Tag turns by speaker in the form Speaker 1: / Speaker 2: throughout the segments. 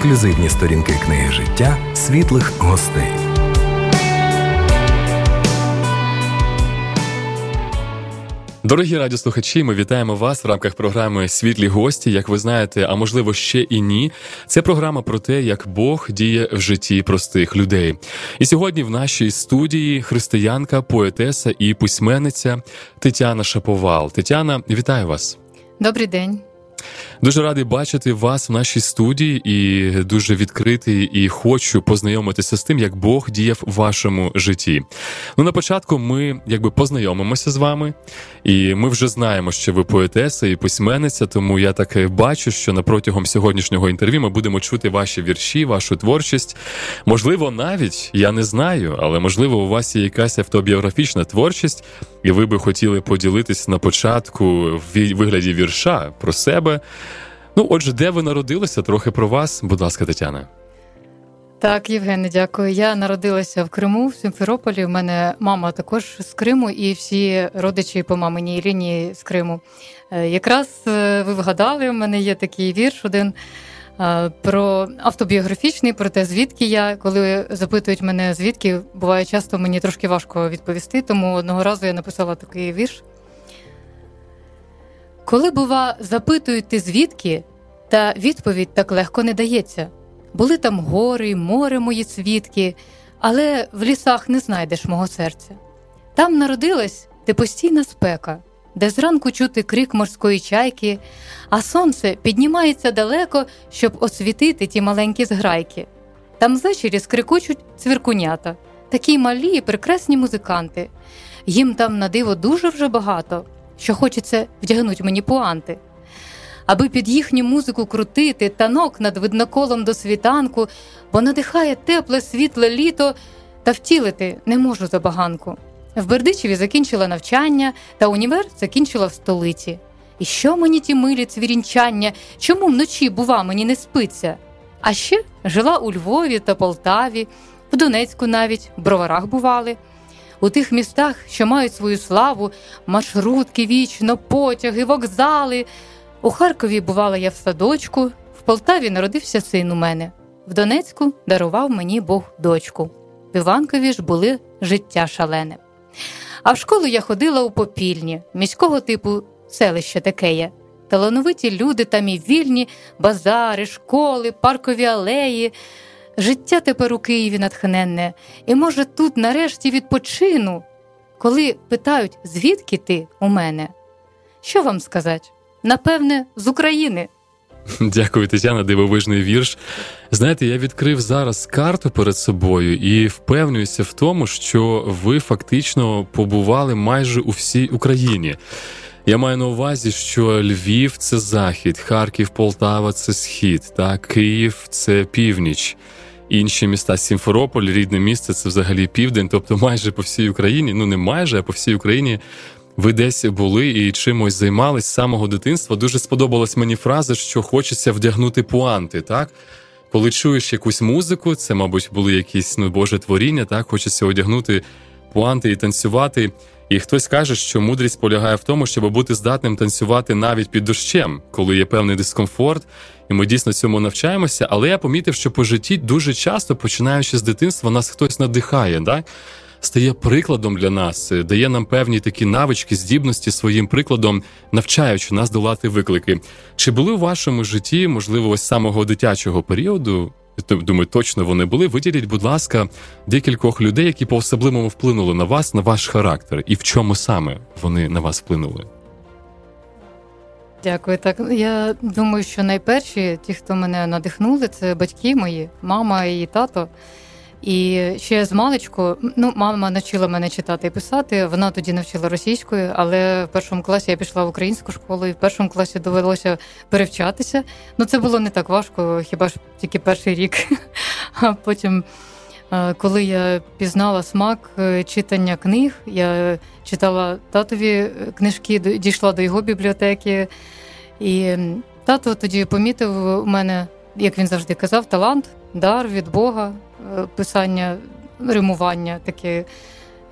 Speaker 1: ексклюзивні сторінки книги життя світлих гостей.
Speaker 2: Дорогі радіослухачі, ми вітаємо вас в рамках програми Світлі гості. Як ви знаєте, а можливо ще і ні. Це програма про те, як Бог діє в житті простих людей. І сьогодні в нашій студії християнка, поетеса і письменниця Тетяна Шаповал. Тетяна, вітаю вас.
Speaker 3: Добрий день.
Speaker 2: Дуже радий бачити вас в нашій студії і дуже відкритий і хочу познайомитися з тим, як Бог діяв в вашому житті. Ну на початку ми якби познайомимося з вами, і ми вже знаємо, що ви поетеса і письменниця. Тому я так бачу, що на протягом сьогоднішнього інтерв'ю ми будемо чути ваші вірші, вашу творчість. Можливо, навіть я не знаю, але можливо, у вас є якась автобіографічна творчість, і ви би хотіли поділитись на початку в вигляді вірша про себе. Ну, отже, де ви народилися? Трохи про вас, будь ласка, Тетяна.
Speaker 3: Так, Євгене, дякую. Я народилася в Криму, в Сімферополі. У мене мама також з Криму, і всі родичі по маминій лінії з Криму. Е, якраз е, ви вгадали, у мене є такий вірш один е, про автобіографічний, про те, звідки я, коли запитують мене, звідки буває часто мені трошки важко відповісти. Тому одного разу я написала такий вірш. Коли, бува, запитують ти звідки, та відповідь так легко не дається. Були там гори, море мої свідки, але в лісах не знайдеш мого серця. Там народилась ти постійна спека, де зранку чути крик морської чайки, а сонце піднімається далеко, щоб освітити ті маленькі зграйки. Там ввечері скрикочуть цвіркунята, такі малі і прекрасні музиканти. Їм там на диво дуже вже багато що хочеться вдягнуть мені пуанти. Аби під їхню музику крутити танок над видноколом до світанку, бо надихає тепле, світле літо, та втілити не можу забаганку. В Бердичеві закінчила навчання, та універ закінчила в столиці. І що мені ті милі цвірінчання, чому вночі, бува, мені не спиться? А ще жила у Львові та Полтаві, в Донецьку навіть, в броварах бували у тих містах, що мають свою славу, маршрутки вічно, потяги, вокзали. У Харкові бувала я в садочку, в Полтаві народився син у мене, в Донецьку дарував мені Бог дочку. В Іванкові ж були життя шалене. А в школу я ходила у попільні, міського типу селище таке є. Талановиті люди там і вільні, базари, школи, паркові алеї. Життя тепер у Києві натхненне, і, може, тут нарешті відпочину. Коли питають, звідки ти у мене? Що вам сказати? Напевне, з України.
Speaker 2: Дякую, Тетяна, дивовижний вірш. Знаєте, я відкрив зараз карту перед собою і впевнююся в тому, що ви фактично побували майже у всій Україні. Я маю на увазі, що Львів це захід, Харків, Полтава це схід, та Київ це північ інші міста. Сімферополь, рідне місце це взагалі південь, тобто майже по всій Україні, ну не майже, а по всій Україні. Ви десь були і чимось займались з самого дитинства. Дуже сподобалась мені фраза, що хочеться вдягнути пуанти. Так, коли чуєш якусь музику, це, мабуть, були якісь ну, Боже творіння, так хочеться одягнути пуанти і танцювати. І хтось каже, що мудрість полягає в тому, щоб бути здатним танцювати навіть під дощем, коли є певний дискомфорт, і ми дійсно цьому навчаємося. Але я помітив, що по житті дуже часто, починаючи з дитинства, нас хтось надихає, так? стає прикладом для нас, дає нам певні такі навички, здібності своїм прикладом, навчаючи нас долати виклики. Чи були у вашому житті, можливо, ось самого дитячого періоду? Думаю, точно вони були. Виділіть, будь ласка, декількох людей, які по особливому вплинули на вас, на ваш характер, і в чому саме вони на вас вплинули.
Speaker 3: Дякую. Так я думаю, що найперші, ті, хто мене надихнули, це батьки мої, мама і тато. І ще з маличку, ну, мама навчила мене читати і писати. Вона тоді навчила російською, але в першому класі я пішла в українську школу, і в першому класі довелося перевчатися. Ну, це було не так важко, хіба ж тільки перший рік. А потім, е, коли я пізнала смак е, читання книг, я читала татові книжки, дійшла до його бібліотеки. І тато тоді помітив у мене, як він завжди казав, талант, дар від Бога, е, писання, римування таке.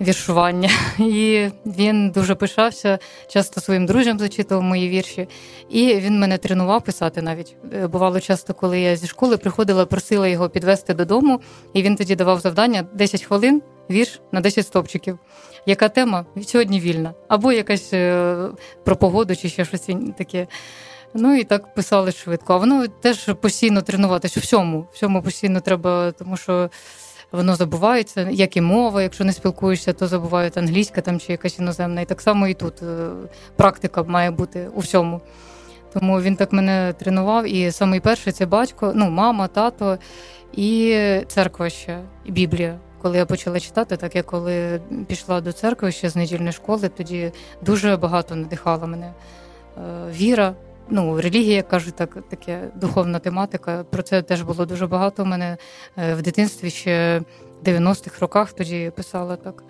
Speaker 3: віршування. І він дуже пишався, часто своїм друзям зачитував мої вірші. І він мене тренував писати навіть. Е, бувало часто, коли я зі школи приходила, просила його підвести додому, і він тоді давав завдання 10 хвилин, вірш на 10 стопчиків. Яка тема сьогодні вільна? Або якась е, про погоду, чи ще щось таке. Ну і так писали швидко. А воно теж постійно тренуватися. Всьому, всьому постійно треба, тому що воно забувається, як і мова, якщо не спілкуєшся, то забувають англійська там чи якась іноземна. І так само і тут е, практика має бути у всьому. Тому він так мене тренував. І самий перший це батько, ну, мама, тато і церква ще, і Біблія. Коли я почала читати, так я коли пішла до церкви ще з недільної школи, тоді дуже багато надихала мене е, віра ну, релігія, як кажуть, так, таке духовна тематика. Про це теж було дуже багато. У мене е, в дитинстві ще в 90-х роках тоді писала так.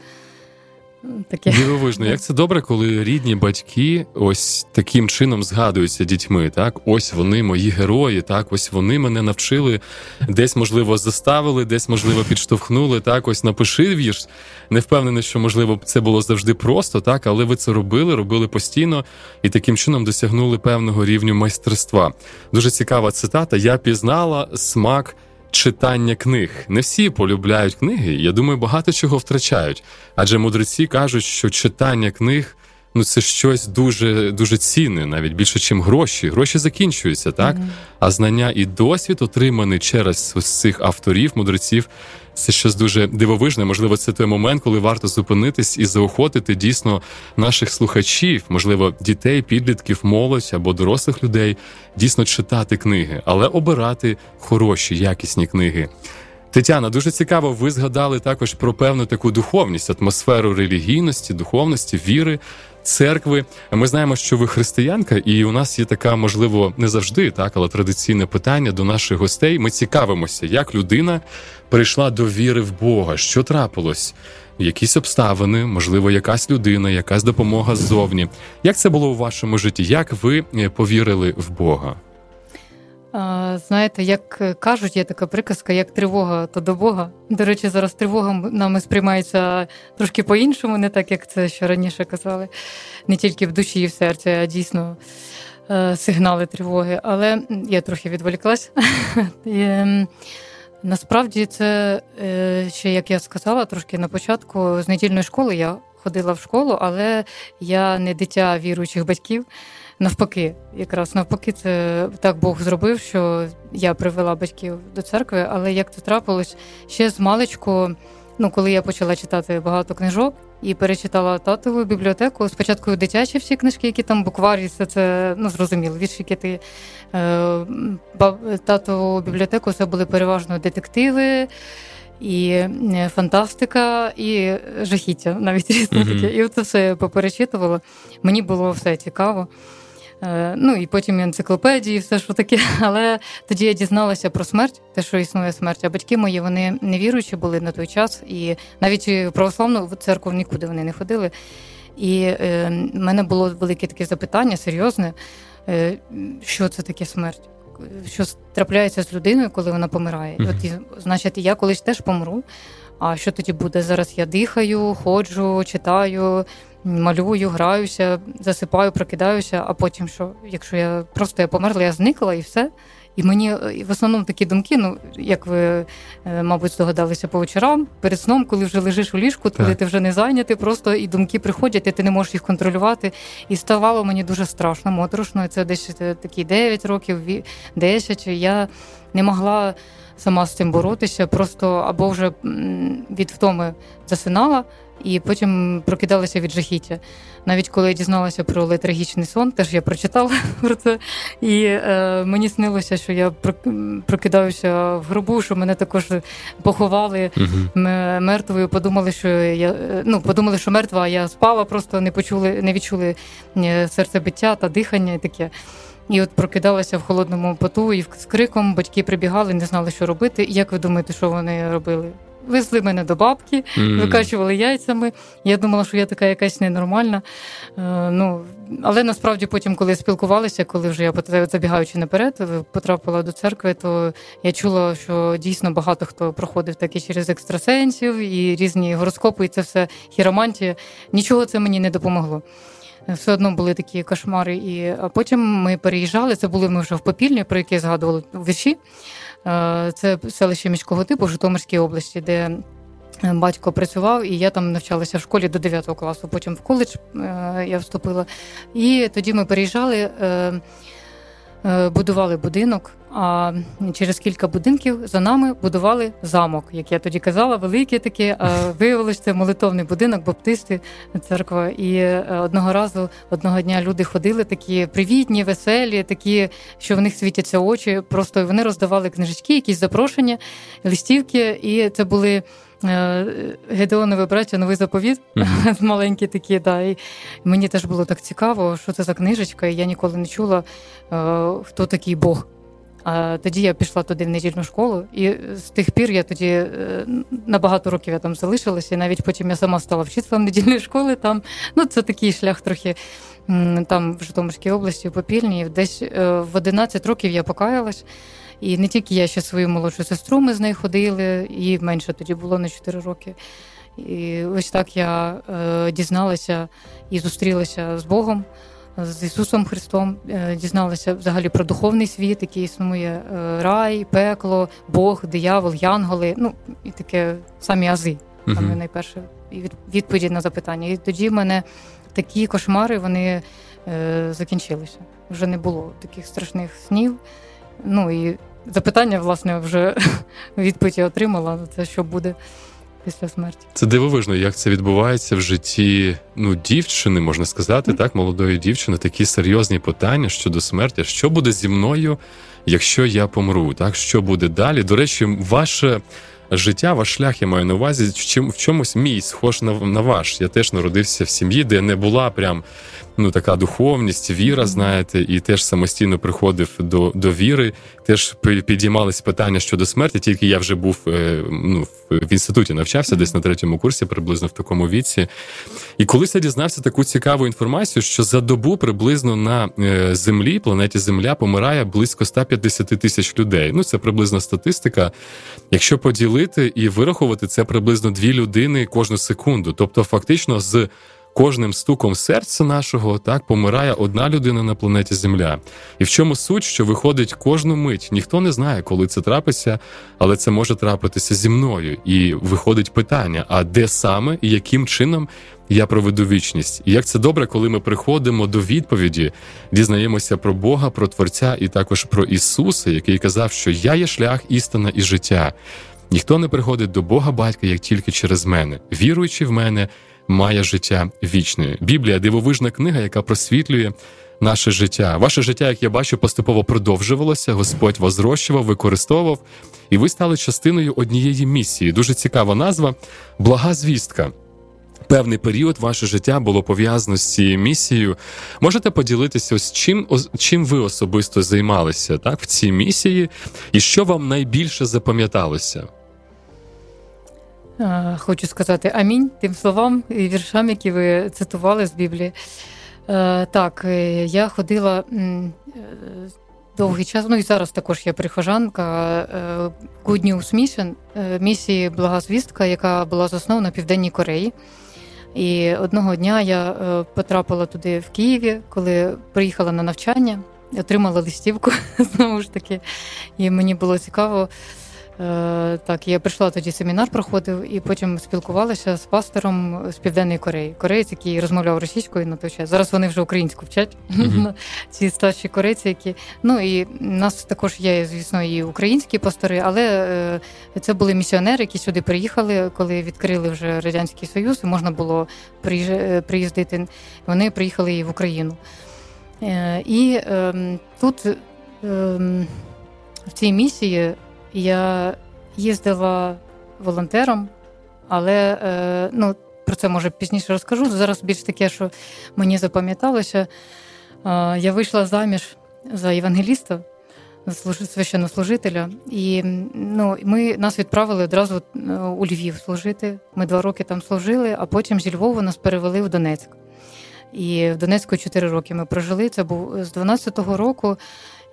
Speaker 2: Таке. Дивовижно, як це добре, коли рідні батьки ось таким чином згадуються дітьми. Так, ось вони мої герої. Так, ось вони мене навчили, десь можливо заставили, десь можливо підштовхнули. Так, ось напиши вірш. Не впевнений, що можливо це було завжди просто, так, але ви це робили, робили постійно і таким чином досягнули певного рівню майстерства. Дуже цікава цитата. Я пізнала смак читання книг. Не всі полюбляють книги. Я думаю, багато чого втрачають. Адже мудреці кажуть, що читання книг. Ну, це щось дуже дуже цінне, навіть більше, ніж гроші. Гроші закінчуються, так? Mm-hmm. А знання і досвід, отриманий через ось цих авторів, мудреців, це щось дуже дивовижне. Можливо, це той момент, коли варто зупинитись і заохотити дійсно наших слухачів, можливо, дітей, підлітків, молодь або дорослих людей, дійсно читати книги, але обирати хороші, якісні книги. Тетяна, дуже цікаво, ви згадали також про певну таку духовність, атмосферу релігійності, духовності, віри, церкви. Ми знаємо, що ви християнка, і у нас є така, можливо, не завжди, так, але традиційне питання до наших гостей. Ми цікавимося, як людина прийшла до віри в Бога, що трапилось. Якісь обставини, можливо, якась людина, якась допомога ззовні. Як це було у вашому житті? Як ви е, повірили в Бога?
Speaker 3: Знаєте, як кажуть, є така приказка, як тривога, то до Бога. До речі, зараз тривога нами сприймається трошки по-іншому, не так, як це ще раніше казали, не тільки в душі і в серці, а дійсно е, сигнали тривоги. Але я трохи відволіклась. Насправді, це е, ще, як я сказала, трошки на початку з недільної школи я ходила в школу, але я не дитя віруючих батьків навпаки, якраз навпаки, це так Бог зробив, що я привела батьків до церкви, але як це трапилось ще з маличку, ну коли я почала читати багато книжок і перечитала татову бібліотеку. Спочатку дитячі всі книжки, які там букварі, все це ну зрозуміло, віршики ти е, татову бібліотеку це були переважно детективи. І е, фантастика, і жахіття навіть різне mm-hmm. І це все я поперечитувала. Мені було все цікаво. Е, ну і потім енциклопедії, все що таке. Але тоді я дізналася про смерть, те, що існує смерть. А батьки мої вони невіруючі були на той час, і навіть в православну церкву нікуди вони не ходили. І е, в мене було велике таке запитання, серйозне, е, що це таке смерть. Що трапляється з людиною, коли вона помирає? Mm-hmm. От, Значить, я колись теж помру. А що тоді буде? Зараз я дихаю, ходжу, читаю, малюю, граюся, засипаю, прокидаюся, а потім що? Якщо я просто я померла, я зникла і все. І мені в основному такі думки, ну як ви, е, мабуть, здогадалися по вечорам, перед сном, коли вже лежиш у ліжку, коли ти вже не зайнятий, просто і думки приходять, і ти не можеш їх контролювати. І ставало мені дуже страшно, моторошно. Це десь е, такі 9 років, 10. Я не могла сама з цим боротися, просто або вже від втоми засинала і потім прокидалася від жахіття. Навіть коли я дізналася про летаргічний сон, теж я прочитала про це. І е, мені снилося, що я прокидаюся в гробу, що мене також поховали uh-huh. мертвою. Подумали, що я ну подумали, що мертва, а я спала, просто не почули, не відчули е, серцебиття та дихання і таке. І от прокидалася в холодному поту і з криком батьки прибігали, не знали, що робити. Як ви думаєте, що вони робили? Везли мене до бабки, mm. викачували яйцями. Я думала, що я така якась ненормальна. Е, ну, Але насправді потім, коли спілкувалися, коли вже я забігаючи наперед, потрапила до церкви, то я чула, що дійсно багато хто проходив таки через екстрасенсів і різні гороскопи, і це все хіромантія. Нічого це мені не допомогло все одно були такі кошмари. І а потім ми переїжджали. Це були ми вже в Попільні, про яке згадували вірші. Е, це селище міського типу в Житомирській області, де е, батько працював, і я там навчалася в школі до 9 класу. Потім в коледж е, я вступила. І тоді ми переїжджали. Е, будували будинок, а через кілька будинків за нами будували замок, як я тоді казала, великий такий. А виявилося, це молитовний будинок, баптисти, церква. І е, одного разу, одного дня люди ходили такі привітні, веселі, такі, що в них світяться очі. Просто вони роздавали книжечки, якісь запрошення, листівки, і це були. Е, Гедеонове браття новий заповіт mm-hmm. маленькі такі. Да. І Мені теж було так цікаво, що це за книжечка, і я ніколи не чула, е, хто такий Бог. А тоді я пішла туди в недільну школу, і з тих пір я тоді е, на багато років я там залишилася, і навіть потім я сама стала вчителем недільної школи. Там ну це такий шлях трохи там в Житомирській області, Попільні. Десь в 11 років я покаялась. І не тільки я ще свою молодшу сестру, ми з нею ходили, і менше тоді було на 4 роки. І ось так я е, дізналася і зустрілася з Богом, з Ісусом Христом, е, дізналася взагалі про духовний світ, який існує е, рай, пекло, Бог, диявол, янголи. Ну і таке самі ази. Саме найперше відповіді на запитання. І тоді в мене такі кошмари вони е, закінчилися. Вже не було таких страшних снів. Ну і запитання, власне, вже відповідь я отримала. Це що буде після смерті.
Speaker 2: Це дивовижно, як це відбувається в житті ну, дівчини, можна сказати, mm-hmm. так, молодої дівчини, такі серйозні питання щодо смерті. Що буде зі мною, якщо я помру? Так, що буде далі? До речі, ваше життя, ваш шлях я маю на увазі, в чомусь мій схож на на ваш. Я теж народився в сім'ї, де не була прям ну така духовність, віра, знаєте, і теж самостійно приходив до до віри. Теж підіймались питання щодо смерті. Тільки я вже був е, ну, в інституті навчався, десь на третьому курсі, приблизно в такому віці. І колись я дізнався таку цікаву інформацію, що за добу приблизно на е, землі, планеті Земля, помирає близько 150 тисяч людей. Ну це приблизно статистика. Якщо поділити і вирахувати, це приблизно дві людини кожну секунду. Тобто, фактично, з кожним стуком серця нашого так помирає одна людина на планеті Земля. І в чому суть, що виходить кожну мить? Ніхто не знає, коли це трапиться, але це може трапитися зі мною. І виходить питання: а де саме і яким чином я проведу вічність? І як це добре, коли ми приходимо до відповіді, дізнаємося про Бога, про Творця і також про Ісуса, який казав, що я є шлях, істина і життя. Ніхто не приходить до Бога батька як тільки через мене, віруючи в мене має життя вічне. Біблія дивовижна книга, яка просвітлює наше життя. Ваше життя, як я бачу, поступово продовжувалося. Господь вас зрощував, використовував, і ви стали частиною однієї місії. Дуже цікава назва блага звістка. Певний період ваше життя було пов'язано з цією місією. Можете поділитися ось чим чим ви особисто займалися так в цій місії, і що вам найбільше запам'яталося?
Speaker 3: Е, хочу сказати амінь тим словам і віршам, які ви цитували з Біблії. Е, так, е, я ходила довгий час, ну і зараз також я прихожанка Good News Mission, місії Благозвістка, яка була заснована в Південній Кореї. І одного дня я потрапила туди в Києві, коли приїхала на навчання, отримала листівку знову ж таки, і мені було цікаво. Е, так, я прийшла тоді семінар, проходив, і потім спілкувалася з пастором з Південної Кореї. Кореєць, який розмовляв російською на той час. Зараз вони вже українську вчать. Mm-hmm. Ці старші корейці, які ну і нас також є, звісно, і українські пастори, але е, це були місіонери, які сюди приїхали, коли відкрили вже радянський союз, і можна було е, приїздити. Вони приїхали і в Україну. І ем, тут ем, в цій місії. Я їздила волонтером, але е, ну, про це може пізніше розкажу. Зараз більш таке, що мені запам'яталося. Е, я вийшла заміж за євангеліста священнослужителя. І ну, ми нас відправили одразу у Львів служити. Ми два роки там служили, а потім зі Львова нас перевели в Донецьк. І в Донецьку 4 роки ми прожили. Це був з 12-го року,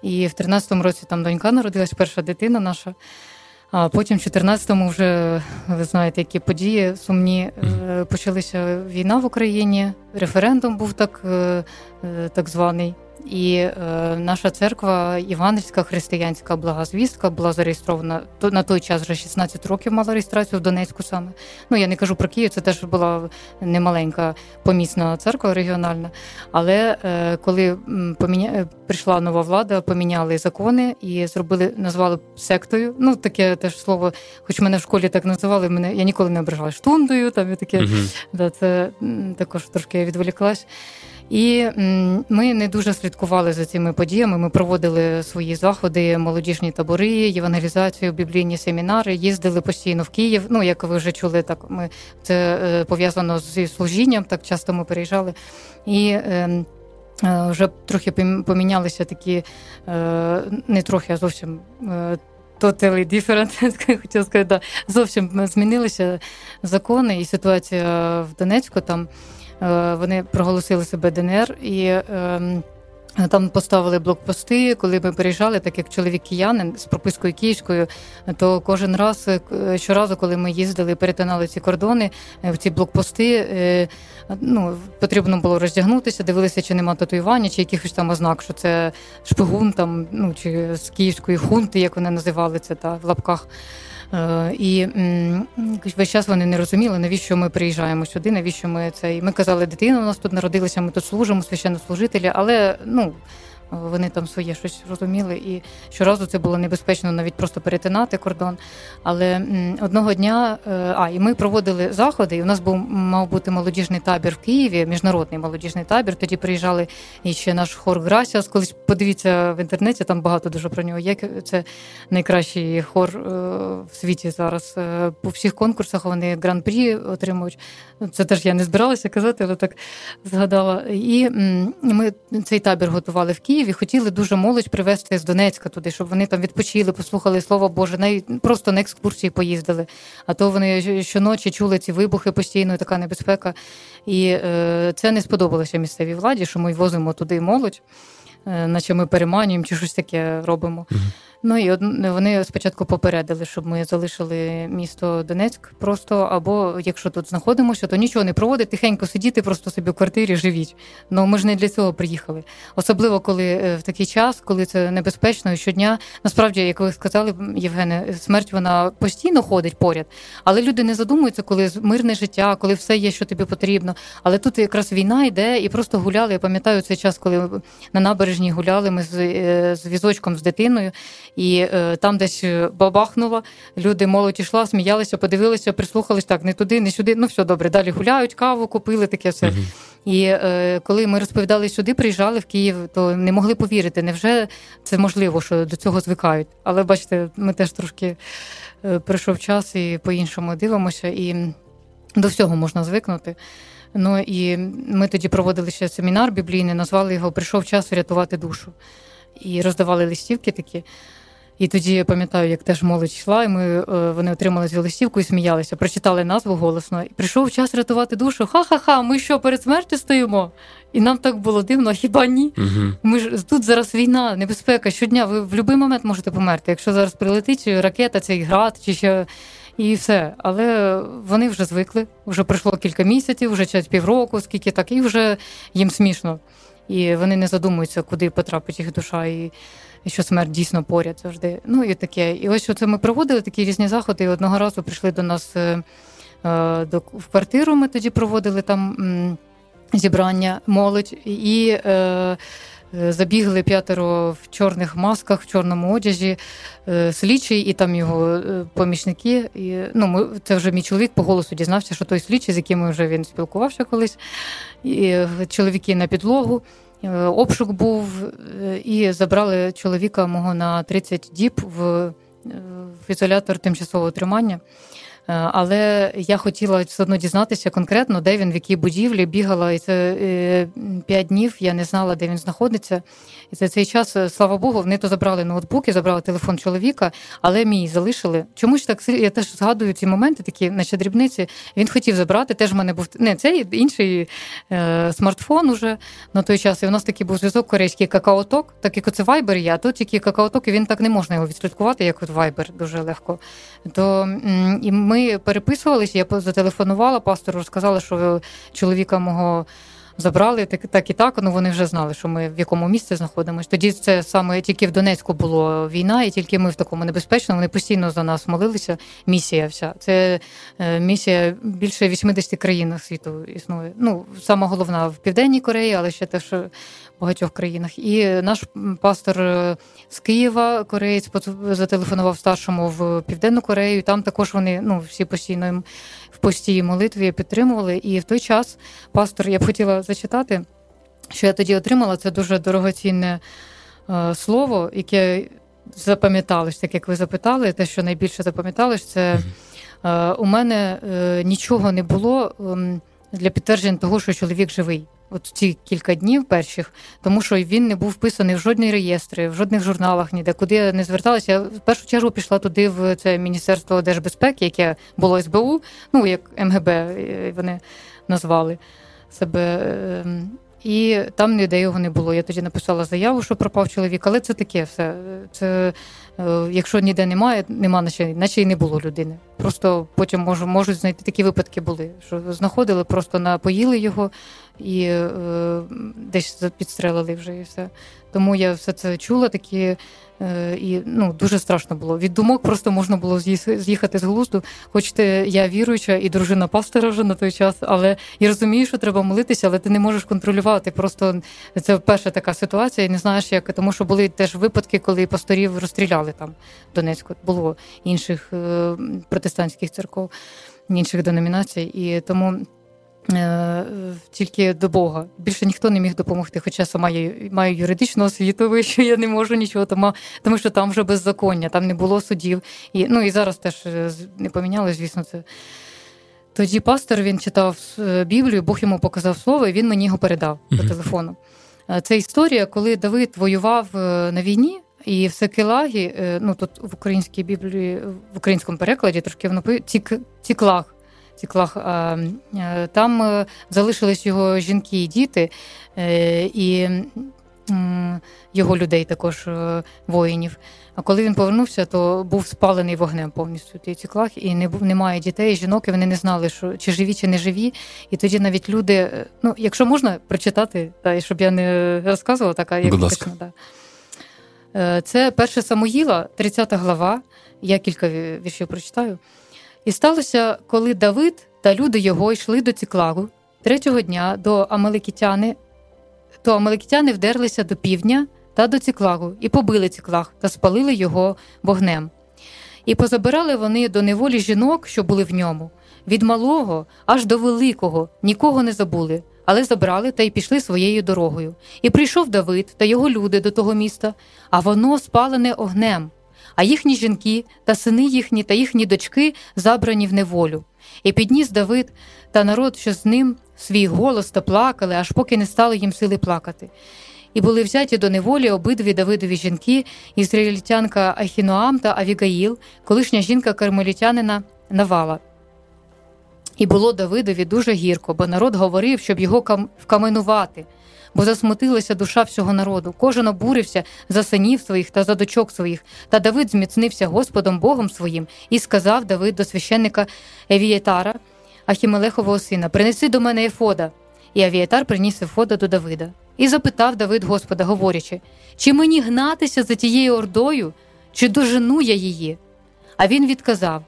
Speaker 3: і в 13-му році там донька народилась, перша дитина наша. А потім, в 14-му, вже ви знаєте, які події сумні почалися війна в Україні. Референдум був так, е, е, так званий. І е, наша церква Іванівська християнська благозвістка була зареєстрована то на той час вже 16 років мала реєстрацію в Донецьку саме. Ну я не кажу про Київ, це теж була немаленька помісна церква регіональна. Але е, коли поміня... Е, прийшла нова влада, поміняли закони і зробили, назвали сектою. Ну таке теж слово, хоч мене в школі так називали, мене я ніколи не ображала штундою. Там і таке uh да, це також трошки відволіклась. І ми не дуже слідкували за цими подіями. Ми проводили свої заходи, молодіжні табори, євангелізацію, біблійні семінари, їздили постійно в Київ. Ну як ви вже чули, так ми це е, пов'язано зі служінням. Так часто ми переїжджали і. Ем, е, вже трохи помінялися такі, е, не трохи, а зовсім totally different, хотіла сказати, да, зовсім змінилися закони і ситуація в Донецьку там. Е, вони проголосили себе ДНР і. Ем, там поставили блокпости, коли ми переїжджали, так як чоловік киянин з пропискою київською, то кожен раз е, щоразу, коли ми їздили, перетинали ці кордони, е, в ці блокпости, ну потрібно було роздягнутися, дивилися, чи нема татуювання, чи якихось там ознак, що це шпигун, там ну чи з київської хунти, як вони називали це та в лапках. Е, і весь час вони не розуміли, навіщо ми приїжджаємо сюди, навіщо ми це. І ми казали, дитина у нас тут народилася, ми тут служимо, священнослужителі, але ну вони там своє щось розуміли, і щоразу це було небезпечно навіть просто перетинати кордон. Але одного дня, е, а і ми проводили заходи. і У нас був мав бути молодіжний табір в Києві, міжнародний молодіжний табір. Тоді приїжджали і ще наш хор Грасіас. Колись подивіться в інтернеті, там багато дуже про нього. Як це найкращий хор е, в світі зараз. Е, по всіх конкурсах вони гран-прі отримують. Це теж я не збиралася казати, але так згадала. І ми цей табір готували в Києві. Хотіли дуже молодь привезти з Донецька туди, щоб вони там відпочили, послухали слово Боже, навіть просто на екскурсії поїздили. А то вони щоночі чули ці вибухи постійно, така небезпека. І е, це не сподобалося місцевій владі, що ми возимо туди молодь, е, наче ми переманюємо чи щось таке робимо. Ну і вони спочатку попередили, щоб ми залишили місто Донецьк просто, або якщо тут знаходимося, то нічого не проводить, тихенько сидіти, просто собі в квартирі живіть. Ну ми ж не для цього приїхали. Особливо коли е, в такий час, коли це небезпечно і щодня. Насправді, як ви сказали, Євгене, смерть вона постійно ходить поряд, але люди не задумуються, коли мирне життя, коли все є, що тобі потрібно. Але тут якраз війна йде і просто гуляли. Я пам'ятаю цей час, коли на набережні гуляли ми з, е, з візочком з дитиною. І е, там десь е, бабахнуло, люди молодь йшла, сміялися, подивилися, прислухались так, не туди, не сюди. Ну все добре. Далі гуляють, каву купили, таке все. І е, коли ми розповідали сюди, приїжджали в Київ, то не могли повірити. Невже це можливо, що до цього звикають? Але бачите, ми теж трошки е, прийшов час і по-іншому дивимося, і до всього можна звикнути. Ну і ми тоді проводили ще семінар біблійний, назвали його Прийшов час врятувати душу. І роздавали листівки такі. І тоді я пам'ятаю, як теж молодь йшла, і ми е, вони отримали цю листівку і сміялися, прочитали назву голосно. І прийшов час рятувати душу. Ха-ха-ха, ми що перед смертю стоїмо? І нам так було дивно, хіба ні? Угу. Ми ж тут зараз війна, небезпека. Щодня ви в будь-який момент можете померти. Якщо зараз прилетить ракета, цей град, чи ще і все. Але вони вже звикли. Вже пройшло кілька місяців, вже через півроку, скільки так, і вже їм смішно. І вони не задумуються, куди потрапить їх душа. І що смерть дійсно поряд завжди. Ну і таке. І ось що ми проводили такі різні заходи. І одного разу прийшли до нас е, е, до, в квартиру. Ми тоді проводили там зібрання молодь і. Е, Забігли п'ятеро в чорних масках, в чорному одязі, е, слідчий і там його е, помічники. І, ну, ми, Це вже мій чоловік по голосу дізнався, що той слідчий, з яким вже він спілкувався колись, і чоловіки на підлогу. Е, обшук був е, і забрали чоловіка мого на 30 діб в, е, в ізолятор тимчасового тримання. Але я хотіла все одно дізнатися конкретно, де він, в якій будівлі бігала, і це п'ять днів я не знала, де він знаходиться. І за цей час, слава Богу, вони то забрали ноутбук і забрали телефон чоловіка, але мій залишили. Чомусь так я теж згадую ці моменти, такі, наче дрібниці. Він хотів забрати. Теж в мене був не цей інший е, смартфон уже на той час. І у нас такий був зв'язок корейський какаоток, так як оце Viber є, а тут тільки какаоток, і він так не можна його відслідкувати, як от Viber дуже легко. То і ми переписувалися, я зателефонувала пастору, розказала, що чоловіка мого забрали так, так і так. Ну вони вже знали, що ми в якому місці знаходимося. Тоді це саме тільки в Донецьку було війна, і тільки ми в такому небезпечному. Вони постійно за нас молилися. Місія вся це е, місія більше 80 країн світу існує. Ну сама головна в південній Кореї, але ще теж в багатьох країнах. І наш пастор е, з Києва, кореєць, зателефонував старшому в Південну Корею. Там також вони ну всі постійно в постій молитві підтримували. І в той час пастор, я б хотіла зачитати, що я тоді отримала, це дуже дорогоцінне е, слово, яке запам'яталось, так як ви запитали, те, що найбільше запам'яталось, це е, у мене нічого не було е, для підтвердження того, що чоловік живий от ці кілька днів перших, тому що він не був вписаний в жодні реєстри, в жодних журналах, ніде куди я не зверталася. В першу чергу пішла туди в це Міністерство держбезпеки, яке було СБУ, ну як МГБ е, вони назвали себе. І там ніде його не було. Я тоді написала заяву, що пропав чоловік, але це таке все. Це е, якщо ніде немає, нема наче, наче й не було людини. Просто потім можу, можуть знайти такі випадки були, що знаходили, просто напоїли його і е, десь підстрелили вже і все. Тому я все це чула, такі е, і ну дуже страшно було. Від думок просто можна було з'їхати з глузду. Хоч я віруюча і дружина пастора вже на той час, але я розумію, що треба молитися, але ти не можеш контролювати. Просто це перша така ситуація, і не знаєш, як тому, що були теж випадки, коли пасторів розстріляли там в Донецьку. Було інших е, протестантських церков, інших деномінацій, і тому. Е, тільки до Бога. Більше ніхто не міг допомогти, хоча сама я маю юридичну освіту, що я не можу нічого, тому, тому що там вже беззаконня, там не було судів. І, Ну і зараз теж е, не помінялось, звісно, це. Тоді пастор він читав е, Біблію, Бог йому показав слово, і він мені його передав по телефону. Це історія, коли Давид воював на війні, і в Секелагі, ну тут в українській Біблії, в українському перекладі трошки воно Ціклах циклах, е, там е, залишились його жінки і діти, е, і його людей також воїнів. А коли він повернувся, то був спалений вогнем повністю цей циклах, і не немає дітей, жінок, і вони не знали, що чи живі, чи не живі. І тоді навіть люди, ну якщо можна прочитати, та щоб я не розказувала, така як точно, да. Це перше Самуїла, 30 глава. Я кілька віршів прочитаю. І сталося, коли Давид та люди його йшли до Ціклагу третього дня до Амаликітяни, то Амаликітяни вдерлися до півдня та до Ціклагу і побили Ціклаг та спалили його вогнем. І позабирали вони до неволі жінок, що були в ньому, від малого аж до великого, нікого не забули, але забрали та й пішли своєю дорогою. І прийшов Давид та його люди до того міста, а воно спалене огнем а їхні жінки та сини їхні та їхні дочки забрані в неволю. І підніс Давид та народ, що з ним свій голос та плакали, аж поки не стало їм сили плакати. І були взяті до неволі обидві Давидові жінки, ізраїльтянка Ахіноам та Авігаїл, колишня жінка кармелітянина Навала. І було Давидові дуже гірко, бо народ говорив, щоб його вкаменувати бо засмутилася душа всього народу. Кожен обурився за синів своїх та за дочок своїх. Та Давид зміцнився Господом Богом своїм і сказав Давид до священника Евієтара, Ахімелехового сина: Принеси до мене Ефода. І Авієтар приніс Ефода до Давида. І запитав Давид Господа, говорячи: Чи мені гнатися за тією ордою, чи дожену я її? А він відказав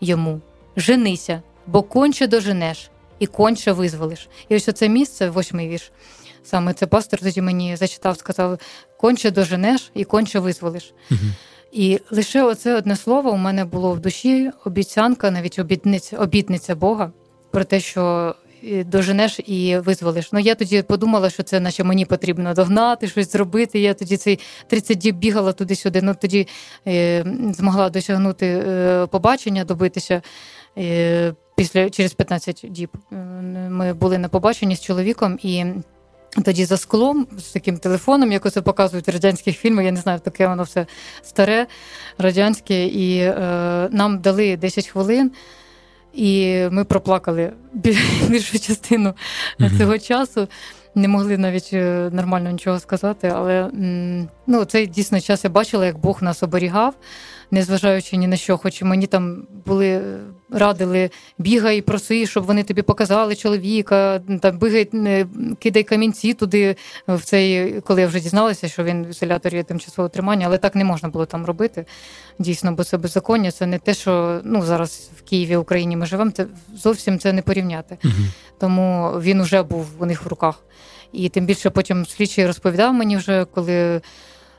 Speaker 3: йому: Женися, бо конче доженеш і конче визволиш. І ось оце місце, восьмий вірш. Саме це пастор тоді мені зачитав, сказав: конче доженеш і конче визволиш. Угу. І лише оце одне слово у мене було в душі обіцянка, навіть обітниця, обітниця Бога про те, що доженеш і визволиш. Ну я тоді подумала, що це наче мені потрібно догнати, щось зробити. Я тоді цей 30 діб бігала туди-сюди. Ну тоді е, змогла досягнути е, побачення, добитися. Е, після через 15 діб е, ми були на побаченні з чоловіком і. Тоді за склом з таким телефоном, як це показують в радянських фільмах, я не знаю, таке воно все старе, радянське, і е, нам дали 10 хвилин, і ми проплакали більшу частину mm-hmm. цього часу. Не могли навіть е, нормально нічого сказати, але ну, цей дійсно час я бачила, як Бог нас оберігав незважаючи ні на що, хоч мені там були радили, бігай, проси, щоб вони тобі показали чоловіка, там бігай, кидай камінці туди, в цей, коли я вже дізналася, що він в ізоляторі тимчасового тримання, але так не можна було там робити. Дійсно, бо це беззаконня. Це не те, що ну зараз в Києві, Україні ми живемо. Це зовсім це не порівняти. Угу. Тому він вже був у них в руках. І тим більше потім слідчий розповідав мені вже, коли Е,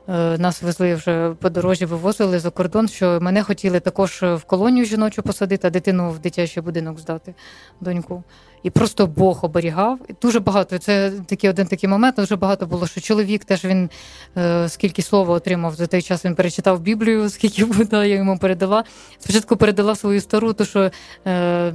Speaker 3: нас везли вже по дорожі, вивозили за кордон, що мене хотіли також в колонію жіночу посадити, а дитину в дитячий будинок здати, доньку і просто Бог оберігав. Дуже багато. Це такий один такий момент. Дуже багато було, що чоловік теж він е, скільки слова отримав за той час. Він перечитав Біблію, скільки да, я йому передала. Спочатку передала свою стару, то що е,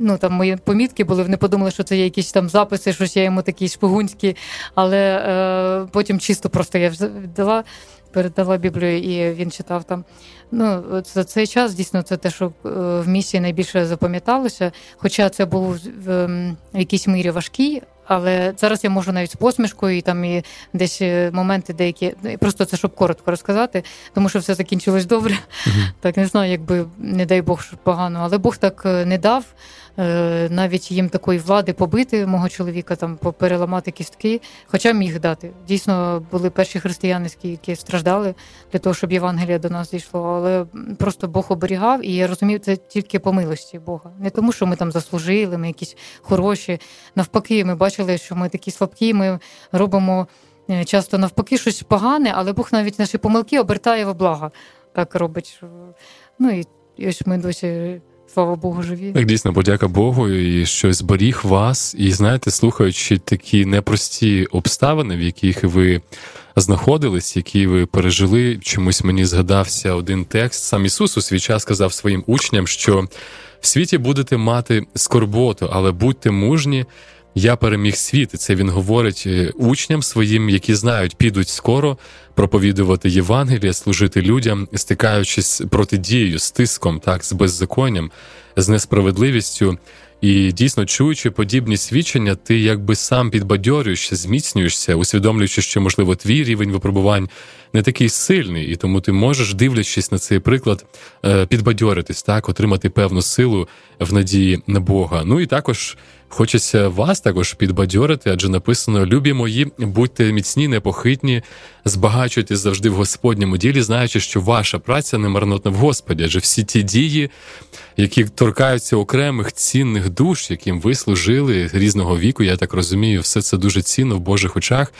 Speaker 3: ну там мої помітки були. Вони подумали, що це є якісь там записи, щось я йому такі шпигунські, але е, потім чисто просто я віддала передала Біблію, і він читав там. Ну, За цей час дійсно це те, що е, в місії найбільше запам'яталося. Хоча це був в якійсь мірі важкий, але зараз я можу навіть з посмішкою і там і десь е, моменти деякі, просто це щоб коротко розказати, тому що все закінчилось добре. Mm-hmm. Так не знаю, якби не дай Бог погано, але Бог так е, не дав. Е, навіть їм такої влади побити мого чоловіка, там переламати кістки, хоча міг дати. Дійсно, були перші християни, які страждали для того, щоб Євангелія до нас дійшло. Але просто Бог оберігав, і я розумію, це тільки по милості Бога. Не тому, що ми там заслужили, ми якісь хороші. Навпаки, ми бачили, що ми такі слабкі, ми робимо е, часто навпаки щось погане, але Бог навіть наші помилки обертає в благо. Так робить. Ну і ось ми досі слава Богу, живі.
Speaker 2: Так, дійсно, подяка Богу, і що зберіг вас. І знаєте, слухаючи такі непрості обставини, в яких ви знаходились, які ви пережили, чомусь мені згадався один текст. Сам Ісус у свій час сказав своїм учням, що в світі будете мати скорботу, але будьте мужні. Я переміг світ. І Це він говорить е, учням своїм, які знають, підуть скоро проповідувати Євангелія, служити людям, стикаючись протидією з тиском, так з беззаконням, з несправедливістю. І дійсно, чуючи подібні свідчення, ти якби сам підбадьорюєшся, зміцнюєшся, усвідомлюючи, що можливо твій рівень випробувань не такий сильний, і тому ти можеш, дивлячись на цей приклад, е, підбадьоритись, так, отримати певну силу в надії на Бога. Ну і також хочеться вас також підбадьорити, адже написано: любі мої, будьте міцні, непохитні, збагачуйтесь завжди в Господньому ділі, знаючи, що ваша праця не марнотна в Господі, адже всі ті дії, які торкаються окремих цінних душ, яким ви служили різного віку, я так розумію, все це дуже цінно в Божих очах.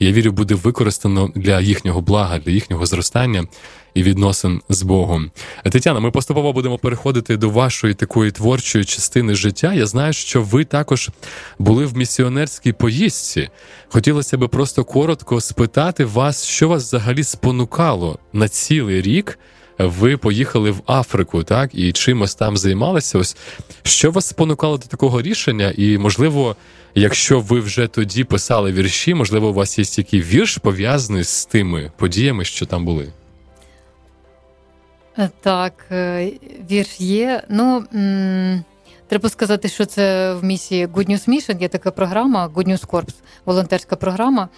Speaker 2: Я вірю, буде використано для їхнього блага, для їхнього зростання і відносин з Богом. Тетяна, ми поступово будемо переходити до вашої такої творчої частини життя. Я знаю, що ви також були в місіонерській поїздці. Хотілося би просто коротко спитати вас, що вас взагалі спонукало на цілий рік. Ви поїхали в Африку, так і чимось там займалися. Ось що вас спонукало до такого рішення? І можливо, якщо ви вже тоді писали вірші, можливо, у вас є який вірш пов'язаний з тими подіями, що там були.
Speaker 3: Так, е, вірш є. Ну треба сказати, що це в місії Good News Mission є така програма, Good News Corps, волонтерська програма.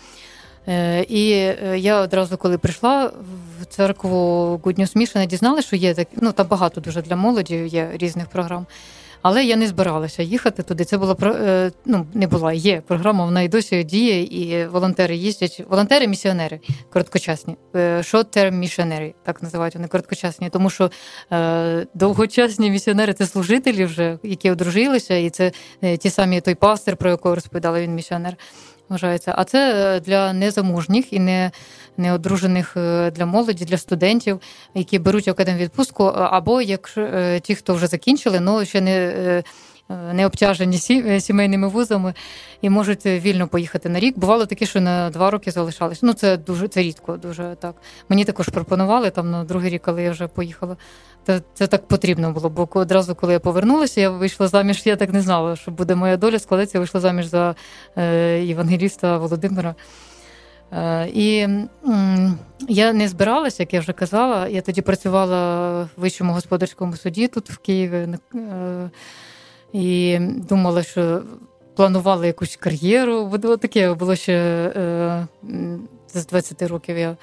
Speaker 3: Е, і е, я одразу, коли прийшла в церкву Good News дізналася, що є так, ну там багато дуже для молоді є різних програм. Але я не збиралася їхати туди. Це була е, ну, не була, є програма, вона і досі діє, і волонтери їздять. Волонтери-місіонери короткочасні. Short-term missionary, так називають вони короткочасні, тому що довгочасні місіонери це служителі, вже які одружилися, і це ті самі той пастир, про якого розповідали він місіонер вважається. А це е, для незамужніх і не неодружених е, для молоді, для студентів, які беруть відпустку, або як е, ті, хто вже закінчили, але ще не не обтяжені сімейними вузами і можуть вільно поїхати на рік. Бувало таке, що на два роки залишалися. Ну це дуже це рідко, дуже так. Мені також пропонували там на другий рік, коли я вже поїхала. Це, це так потрібно було, бо одразу, коли я повернулася, я вийшла заміж. Я так не знала, що буде моя доля складеться. Я вийшла заміж за е, євангеліста Володимира. Е, і я не збиралася, як я вже казала. Я тоді працювала в вищому господарському суді тут в Києві е, і думала, що планувала якусь кар'єру. Таке було ще з 20 років. Я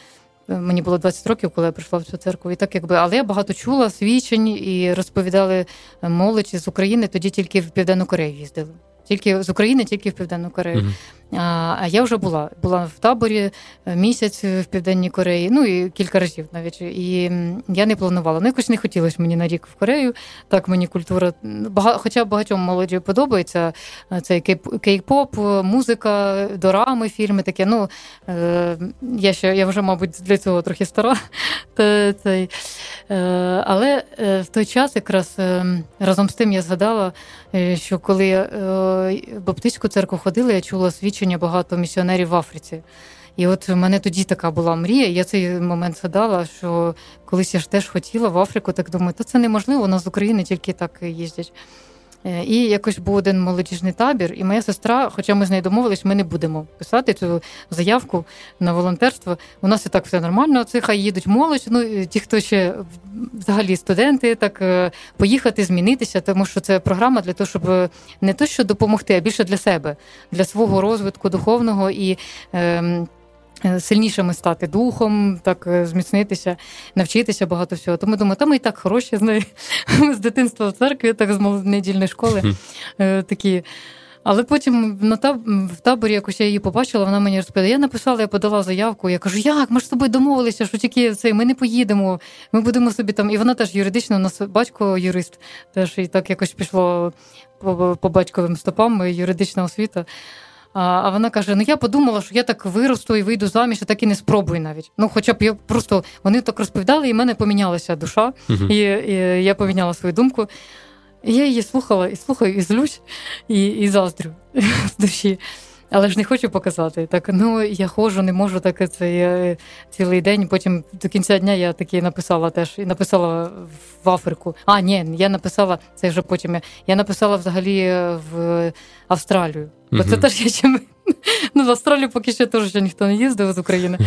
Speaker 3: Мені було 20 років, коли я прийшла в цю церкву. І так якби, але я багато чула свідчень і розповідали молодь з України, тоді тільки в Південну Корею їздили. Тільки з України, тільки в Південну Корею. Mm-hmm. А я вже була була в таборі е, місяць в Південній Кореї, ну і кілька разів навіть. І я не планувала. Ну, якось не хотілося мені на рік в Корею. Так мені культура хоча багатьом молоді подобається е, цей кей-поп, музика, дорами, фільми таке. Ну е, я ще я вже, мабуть, для цього трохи стара. Але в той час якраз разом з тим я згадала, що коли я в Баптистську церкву ходила, я чула свідчення багато місіонерів в Африці. І от в мене тоді така була мрія. Я цей момент згадала, що колись я ж теж хотіла в Африку, так думаю, то це неможливо, у нас з України тільки так їздять. Е, і якось був один молодіжний табір, і моя сестра, хоча ми з нею домовились, ми не будемо писати цю заявку на волонтерство. У нас і так все нормально. Це хай їдуть молодь. Ну ті, хто ще взагалі студенти, так е, поїхати, змінитися, тому що це програма для того, щоб не то, що допомогти, а більше для себе, для свого розвитку духовного і. Е, сильнішими стати духом, так е, зміцнитися, навчитися багато всього. Тому думаю, та ми і так хороші з нею з дитинства в церкві, так з недільної школи е, такі. Але потім на таб... в таборі якось я її побачила, вона мені розповідає, я написала, я подала заявку. Я кажу, як ми ж з тобою домовилися, що тільки цей ми не поїдемо, ми будемо собі там. І вона теж юридична, у нас батько юрист, теж і так якось пішло по, по батьковим стопам, юридична освіта. А вона каже: Ну я подумала, що я так виросту і вийду заміж, і так і не спробую навіть. Ну, хоча б я просто вони так розповідали, і в мене помінялася душа, uh-huh. і, і я поміняла свою думку. І Я її слухала і слухаю, і злюсь, і і заздрю з душі але ж не хочу показати. Так, ну я ходжу, не можу так це я цілий день. Потім до кінця дня я таки написала теж і написала в Африку. А, ні, я написала це вже потім. Я написала взагалі в Австралію. Бо це теж я чим. Ну, в Австралію поки що теж ще ніхто не їздив з України.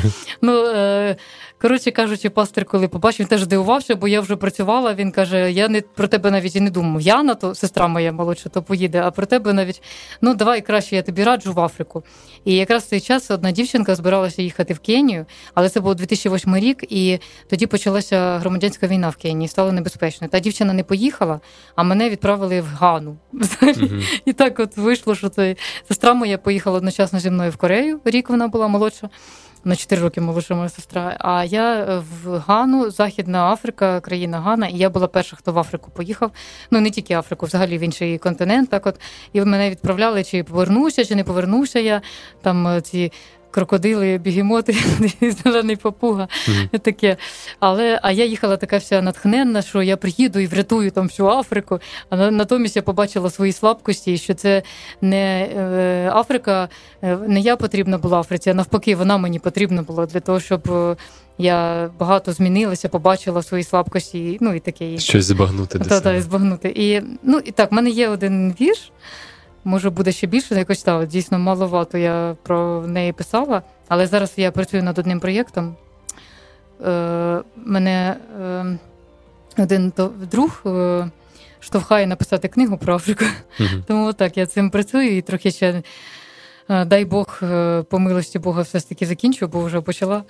Speaker 3: Ну, е, Коротше кажучи, пастир, коли побачив, він теж здивувався, бо я вже працювала. Він каже: Я не про тебе навіть і не думав. Яна, то сестра моя молодша, то поїде, а про тебе навіть ну давай краще я тобі раджу в Африку. І якраз в цей час одна дівчинка збиралася їхати в Кенію, але це був 2008 рік, і тоді почалася громадянська війна в Кенії, стало небезпечно. Та дівчина не поїхала, а мене відправили в Гану. І так от вийшло, що це сестра моя поїхала одночасно зі мною в Корею. Рік вона була молодша на 4 роки молодша моя сестра. А я е, в Гану, Західна Африка, країна Гана, і я була перша, хто в Африку поїхав. Ну не тільки Африку, взагалі в інший континент. Так от і мене відправляли, чи повернуся, чи не повернуся я. Там е, ці крокодили, бігемоти, зелений папуга. Mm-hmm. таке. Але а я їхала така вся натхненна, що я приїду і врятую там всю Африку. А натомість я побачила свої слабкості, що це не е, Африка, е, не я потрібна була Африці, а навпаки, вона мені потрібна була для того, щоб. Е, я багато змінилася, побачила свої слабкості, ну і таке.
Speaker 2: Щось збагнути.
Speaker 3: Так, так, збагнути. І ну і так, в мене є один вірш, може буде ще більше, якось так, дійсно маловато я про неї писала, але зараз я працюю над одним проєктом. Е, Мене е, один друг е, штовхає написати книгу про Африку. Mm-hmm. Тому так, я цим працюю і трохи ще, е, дай Бог, е, по милості Бога, все ж таки закінчу, бо вже почала.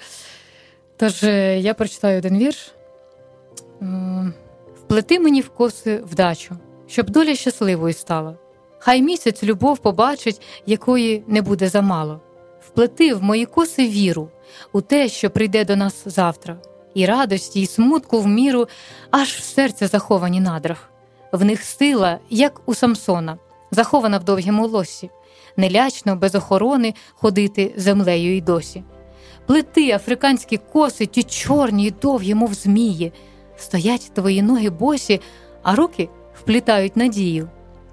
Speaker 3: Тож е, я прочитаю один вірш. Вплети мені в коси вдачу, щоб доля щасливою стала. Хай місяць любов побачить, якої не буде замало. Вплети в мої коси віру у те, що прийде до нас завтра, і радості, і смутку в міру, аж в серце заховані надрах. В них сила, як у Самсона, захована в довгім лосі, нелячно, без охорони ходити землею й досі. Плети африканські коси, ті чорні й довгі, мов змії, стоять твої ноги босі, а руки вплітають надію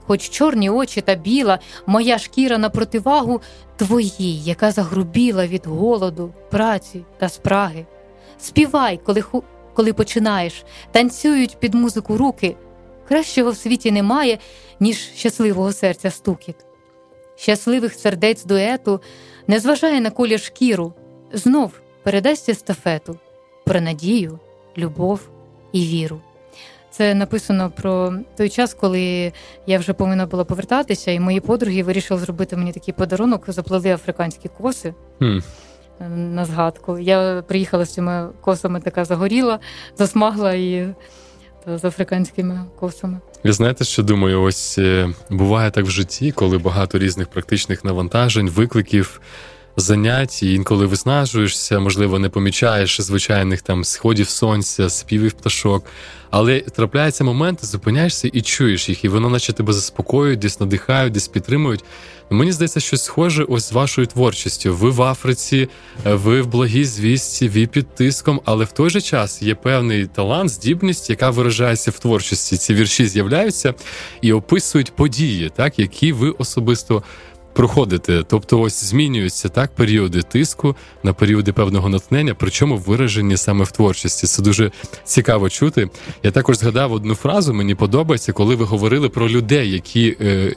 Speaker 3: хоч чорні очі та біла, моя шкіра на противагу твоїй, яка загрубіла від голоду, праці та спраги. Співай, коли коли починаєш, танцюють під музику руки. Кращого в світі немає, ніж щасливого серця стукіт. Щасливих сердець дуету не зважає на колір шкіру, знов передасть естафету про надію, любов і віру. Це написано про той час, коли я вже повинна була повертатися, і мої подруги вирішили зробити мені такий подарунок, заплели африканські коси. Mm. На згадку. Я приїхала з цими косами, така загоріла, засмагла і з африканськими косами.
Speaker 2: Ви знаєте, що думаю, ось е, буває так в житті, коли багато різних практичних навантажень, викликів занять, і інколи виснажуєшся, можливо, не помічаєш звичайних там сходів сонця, співів пташок. Але трапляються моменти, зупиняєшся і чуєш їх, і воно, наче тебе заспокоюють, десь надихають, десь підтримують. Мені здається, щось схоже ось з вашою творчістю. Ви в Африці, ви в благій звісті, ви під тиском, але в той же час є певний талант, здібність, яка виражається в творчості. Ці вірші з'являються і описують події, так які ви особисто проходите. Тобто, ось змінюються так періоди тиску на періоди певного натхнення, причому виражені саме в творчості. Це дуже цікаво чути. Я також згадав одну фразу, мені подобається, коли ви говорили про людей, які е,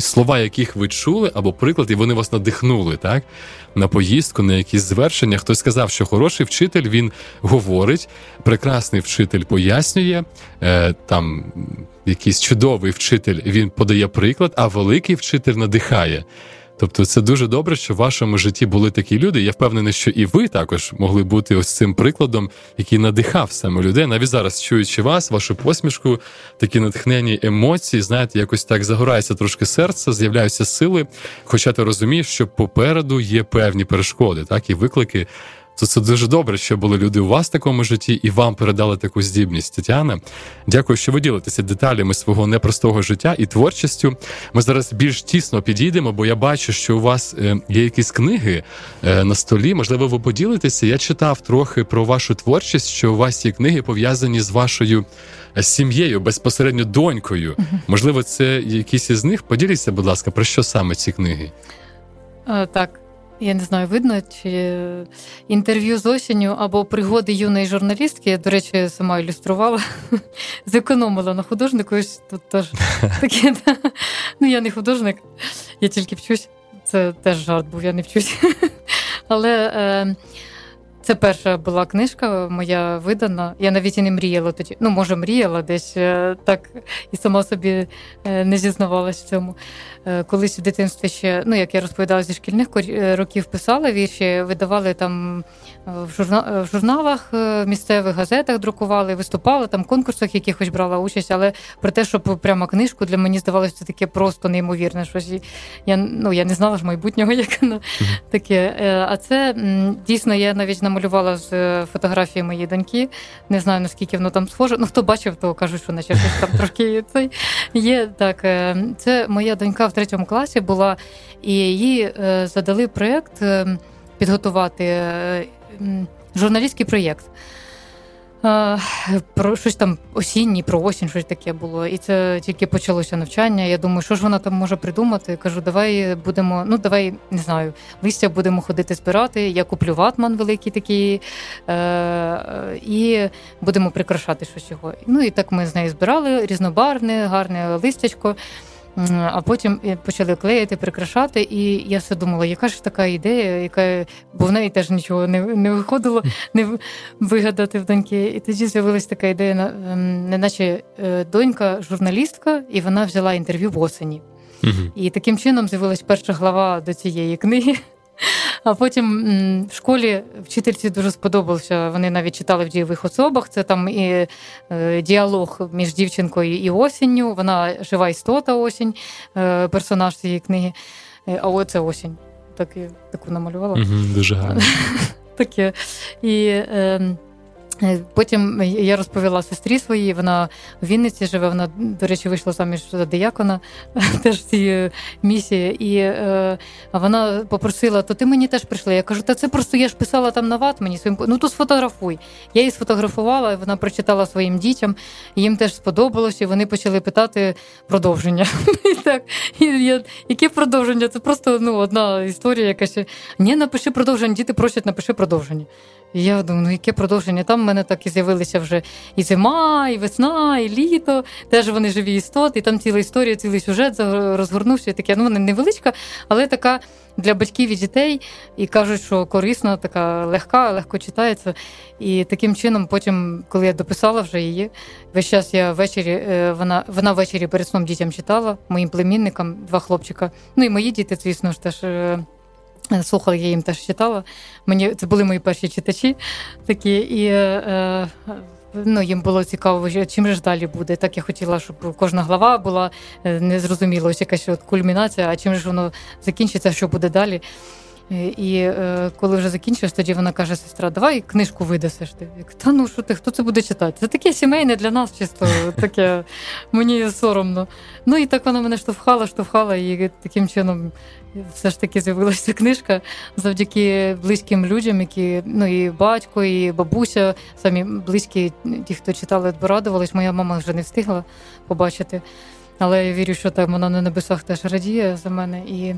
Speaker 2: слова яких ви чули, або приклад, і вони вас надихнули, так на поїздку, на якісь звершення. Хтось сказав, що хороший вчитель він говорить, прекрасний вчитель пояснює е, там якийсь чудовий вчитель він подає приклад, а великий вчитель надихає. Тобто це дуже добре, що в вашому житті були такі люди. Я впевнений, що і ви також могли бути ось цим прикладом, який надихав саме людей. Навіть зараз, чуючи вас, вашу посмішку, такі натхнені емоції, знаєте, якось так загорається трошки серце, з'являються сили. Хоча ти розумієш, що попереду є певні перешкоди, так і виклики то це дуже добре, що були люди у вас в такому житті і вам передали таку здібність. Тетяна, дякую, що ви ділитеся деталями свого непростого життя і творчістю. Ми зараз більш тісно підійдемо, бо я бачу, що у вас е, є якісь книги е, на столі. Можливо, ви поділитеся. Я читав трохи про вашу творчість, що у вас є книги пов'язані з вашою е, сім'єю, безпосередньо донькою. Можливо, це якісь із них. Поділіться, будь ласка, про що саме ці книги?
Speaker 3: Так, я не знаю, видно чи інтерв'ю з осінню або пригоди юної журналістки. Я, до речі, сама ілюструвала, зекономила на художнику. Тут теж таке. Ну, я не художник, я тільки вчусь. Це теж жарт був, я не вчусь. Але е, це перша була книжка моя видана. Я навіть і не мріяла тоді. Ну, може, мріяла десь е, так і сама собі е, не зізнавалась в цьому. Е, колись в дитинстві ще, ну як я розповідала зі шкільних років, писала вірші, видавали там в журналах місцевих газетах, друкували, виступала там в конкурсах, якихось брала участь, але про те, щоб прямо книжку для мені здавалося це таке просто неймовірне. Щось я ну я не знала ж майбутнього, як воно таке. А це дійсно я навіть намалювала з е, фотографії моєї доньки. Не знаю наскільки воно там схоже. Ну хто бачив, то кажуть, що наче щось там трошки цей є. Так, е, це моя донька в третьому класі була, і їй е, задали проєкт підготувати журналістський проєкт. Про щось там осінній, про осінь, щось таке було. І це тільки почалося навчання. Я думаю, що ж вона там може придумати. Кажу, давай будемо, ну давай не знаю, листя будемо ходити збирати. Я куплю ватман великий такий, е- і будемо прикрашати щось його. Ну і так ми з нею збирали різнобарне, гарне листячко. А потім почали клеїти, прикрашати, і я все думала, яка ж така ідея, яка бо в неї теж нічого не не виходило не вигадати в доньки. І тоді з'явилася така ідея, на неначе е, донька журналістка, і вона взяла інтерв'ю в осені. Угу. І таким чином з'явилась перша глава до цієї книги. А потім в школі вчительці дуже сподобалося. Вони навіть читали в дієвих особах. Це там і е, діалог між дівчинкою і осінню. Вона жива істота осінь, е, персонаж цієї книги. Е, а оце осінь. Так, таку намалювала.
Speaker 2: Угу, Дуже гарно.
Speaker 3: Таке. І... Е, Е, потім я розповіла сестрі своїй, вона в Вінниці живе, вона, до речі, вийшла заміж за диякона теж в цій місії. І е, вона попросила, то ти мені теж прийшла. Я кажу, та це просто я ж писала там на ват мені своїм ну то сфотографуй. Я її сфотографувала, вона прочитала своїм дітям, їм теж сподобалось, і вони почали питати продовження. І так, Яке продовження? Це просто ну, одна історія, яка ще ні, напиши продовження, діти просять, напиши продовження. Я думаю, ну яке продовження? Там в мене так і з'явилися вже і зима, і весна, і літо. Теж вони живі істоти, і там ціла історія, цілий сюжет розгорнувся. І таке, ну вона невеличка, але така для батьків і дітей. І кажуть, що корисна, така легка, легко читається. І таким чином, потім, коли я дописала вже її, весь час я ввечері, е, вона вона ввечері перед сном дітям читала, моїм племінникам, два хлопчика. Ну і мої діти, звісно ж, теж. Е, Слухала, я їм теж читала. Мені це були мої перші читачі такі, і е, ну, їм було цікаво, чим ж далі буде. Так я хотіла, щоб кожна глава була е, незрозуміло, якась от кульмінація, а чим ж воно закінчиться, що буде далі. Е, і е, коли вже закінчиш, тоді вона каже: сестра, давай книжку видасиш. Ти Я та ну що ти, хто це буде читати? Це таке сімейне для нас, чисто таке мені соромно. Ну і так вона мене штовхала, штовхала, і таким чином все ж таки з'явилася книжка завдяки близьким людям, які ну і батько, і бабуся, самі близькі, ті, хто читали, порадувались. Моя мама вже не встигла побачити. Але я вірю, що там вона на небесах теж радіє за мене. І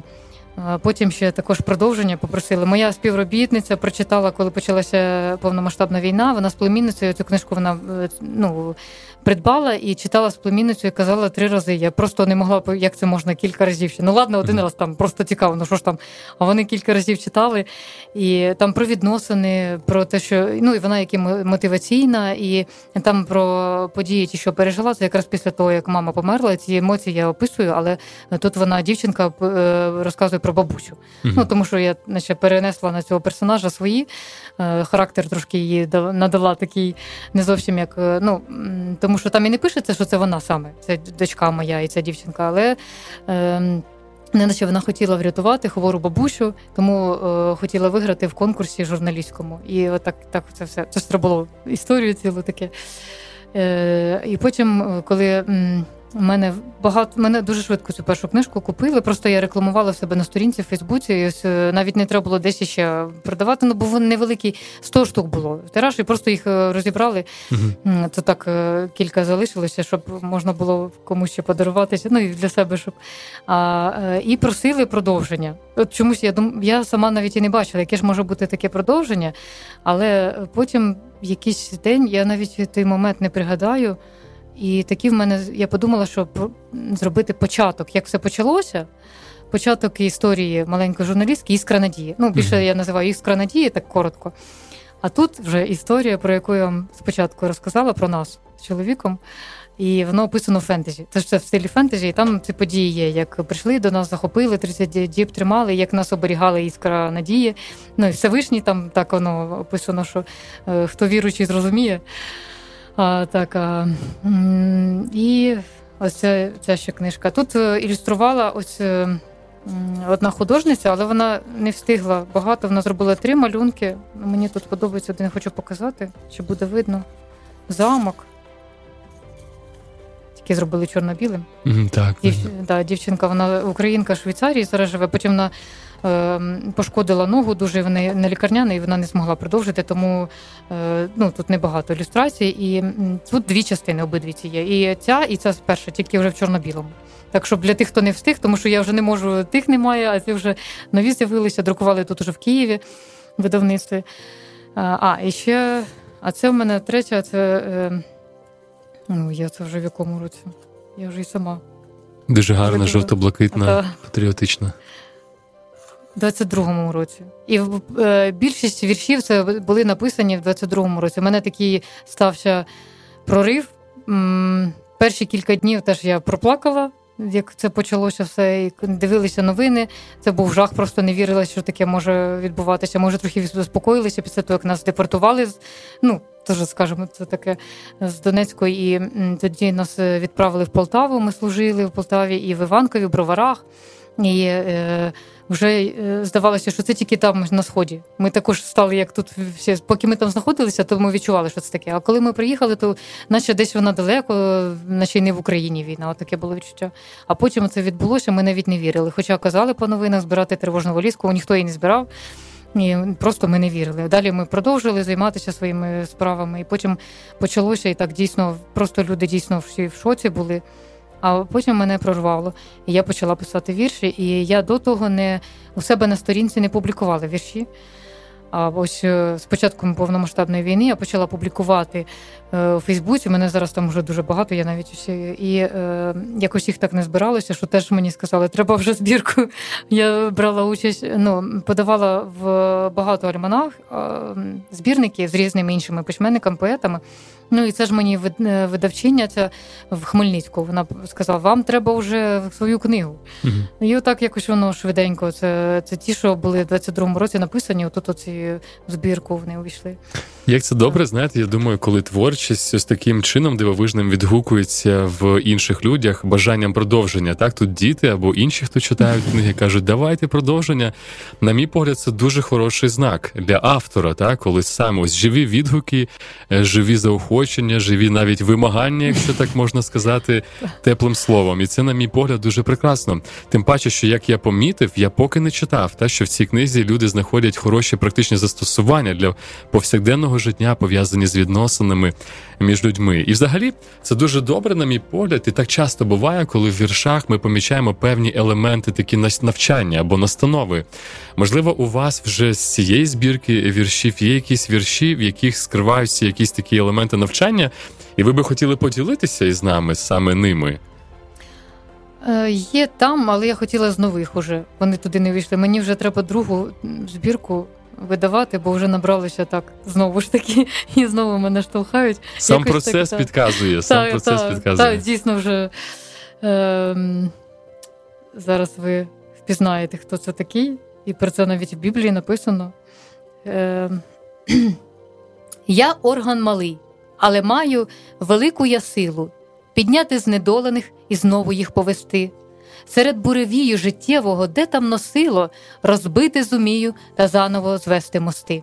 Speaker 3: Потім ще також продовження попросили. Моя співробітниця прочитала, коли почалася повномасштабна війна. Вона з племінницею цю книжку вона е, ну придбала і читала з племінницею, і казала три рази. Я просто не могла як це можна кілька разів ще. Ну ладно, один раз там просто цікаво, ну що ж там. А вони кілька разів читали, і там про відносини, про те, що ну і вона як і мотиваційна, і там про події, ті, що пережила. Це якраз після того, як мама померла. Ці емоції я описую, але тут вона дівчинка е, розказує про бабусю. Mm-hmm. Ну тому що я наче перенесла на цього персонажа свої характер, трошки її надала такий не зовсім як е, ну тому, що там і не пишеться, що це вона саме, це дочка моя і ця дівчинка, але. Е, Неначе вона хотіла врятувати хвору бабусю, тому е, хотіла виграти в конкурсі журналістському. І отак так це все це ж було історію цілу таке. Е, І потім, е, коли. У мене багато мене дуже швидко цю першу книжку купили. Просто я рекламувала в себе на сторінці в Фейсбуці. І ось е, навіть не треба було десь ще продавати. Ну бо вони невеликі 100 штук було. Тираж, і просто їх е, розібрали. uh Це так е, кілька залишилося, щоб можна було комусь ще подаруватися. Ну і для себе, щоб а, і просили продовження. От чомусь я дум... я сама навіть і не бачила, яке ж може бути таке продовження, але потім якийсь день я навіть той момент не пригадаю. І такі в мене я подумала, що зробити початок, як все почалося. Початок історії маленької журналістки Іскра Надії. Ну, більше я називаю Іскра Надії, так коротко. А тут вже історія, про яку я вам спочатку розказала про нас з чоловіком, і воно описано в фентезі. Тож це в стилі фентезі, і там ці події є. Як прийшли до нас, захопили, 30 діб тримали, як нас оберігали іскра надії. Ну і Всевишній там так воно описано, що е, хто віруючий, зрозуміє. А, Так, а, І ось ця, ця ще книжка. Тут е, ілюструвала ось е, одна художниця, але вона не встигла багато. Вона зробила три малюнки. Мені тут подобається, один хочу показати, чи буде видно. Замок. Тільки зробили чорно-білим.
Speaker 2: Mm, так,
Speaker 3: Дів, да, Дівчинка, вона українка Швейцарії зараз живе, потім на Ем, пошкодила ногу, дуже вона не лікарняна, і вона не змогла продовжити. Тому е, ну тут небагато ілюстрацій. І тут дві частини обидві ці є. І ця, і ця перша, тільки вже в чорно-білому. Так що для тих, хто не встиг, тому що я вже не можу, тих немає, а ці вже нові з'явилися, друкували тут уже в Києві видавництві. А, і ще, а це в мене третя, це е, ну, я це вже в якому році. Я вже й сама.
Speaker 2: Дуже гарна, жовто-блакитна, патріотична.
Speaker 3: 22-му році. І е, більшість віршів це були написані в 22-му році. У мене такий стався прорив. Перші кілька днів теж я проплакала, як це почалося все. і Дивилися новини. Це був жах, просто не вірила, що таке може відбуватися. Може, трохи заспокоїлися після того, як нас депортували. Ну, Теж скажімо, це таке з Донецької. І тоді нас відправили в Полтаву. Ми служили в Полтаві і в Іванкові, в Броварах. І е, вже е, здавалося, що це тільки там на сході. Ми також стали, як тут всі, поки ми там знаходилися, то ми відчували, що це таке. А коли ми приїхали, то наче десь вона далеко, наче й не в Україні війна. От таке було відчуття. А потім це відбулося, ми навіть не вірили. Хоча казали по новинах збирати тривожну валізку, ніхто її не збирав. І просто ми не вірили. Далі ми продовжили займатися своїми справами, і потім почалося і так дійсно, просто люди дійсно всі в шоці були. А потім мене прорвало, і я почала писати вірші. І я до того не у себе на сторінці не публікувала вірші. А ось е, з початком повномасштабної війни я почала публікувати у Фейсбуці. Мене зараз там вже дуже багато. Я навіть усі і е, якось їх так не збиралося, що теж мені сказали, треба вже збірку. Я брала участь, ну подавала в багато альманах збірників з різними іншими письменниками, поетами. Ну і це ж мені е, видавчиня ця в Хмельницьку. Вона сказала, вам треба вже свою книгу. Угу. І отак якось воно швиденько. Це це ті, що були в 22-му році написані, отут оці збірку вони увійшли.
Speaker 2: Як це добре, знаєте, я думаю, коли творчість ось таким чином дивовижним відгукується в інших людях бажанням продовження. Так, тут діти або інші, хто читають книги, кажуть, давайте продовження. На мій погляд, це дуже хороший знак для автора, так, коли саме ось живі відгуки, е, живі заохочення, живі навіть вимагання, якщо так можна сказати, теплим словом. І це, на мій погляд, дуже прекрасно. Тим паче, що як я помітив, я поки не читав, та що в цій книзі люди знаходять хороші практичні застосування для повсякденного повсякденного життя пов'язані з відносинами між людьми. І, взагалі, це дуже добре, на мій погляд, і так часто буває, коли в віршах ми помічаємо певні елементи, такі навчання або настанови. Можливо, у вас вже з цієї збірки віршів є якісь вірші, в яких скриваються якісь такі елементи навчання, і ви би хотіли поділитися із нами саме ними.
Speaker 3: Е, є там, але я хотіла з нових уже. Вони туди не вийшли. Мені вже треба другу збірку видавати, бо вже набралося так знову ж таки, і знову мене штовхають.
Speaker 2: Сам Якось процес так, підказує. Сам так, процес так, підказує.
Speaker 3: Так, дійсно вже е, зараз ви впізнаєте, хто це такий, і про це навіть в Біблії написано. Е, Я орган малий, але маю велику я силу підняти знедолених і знову їх повести серед буревію життєвого, де там носило, розбити зумію та заново звести мости.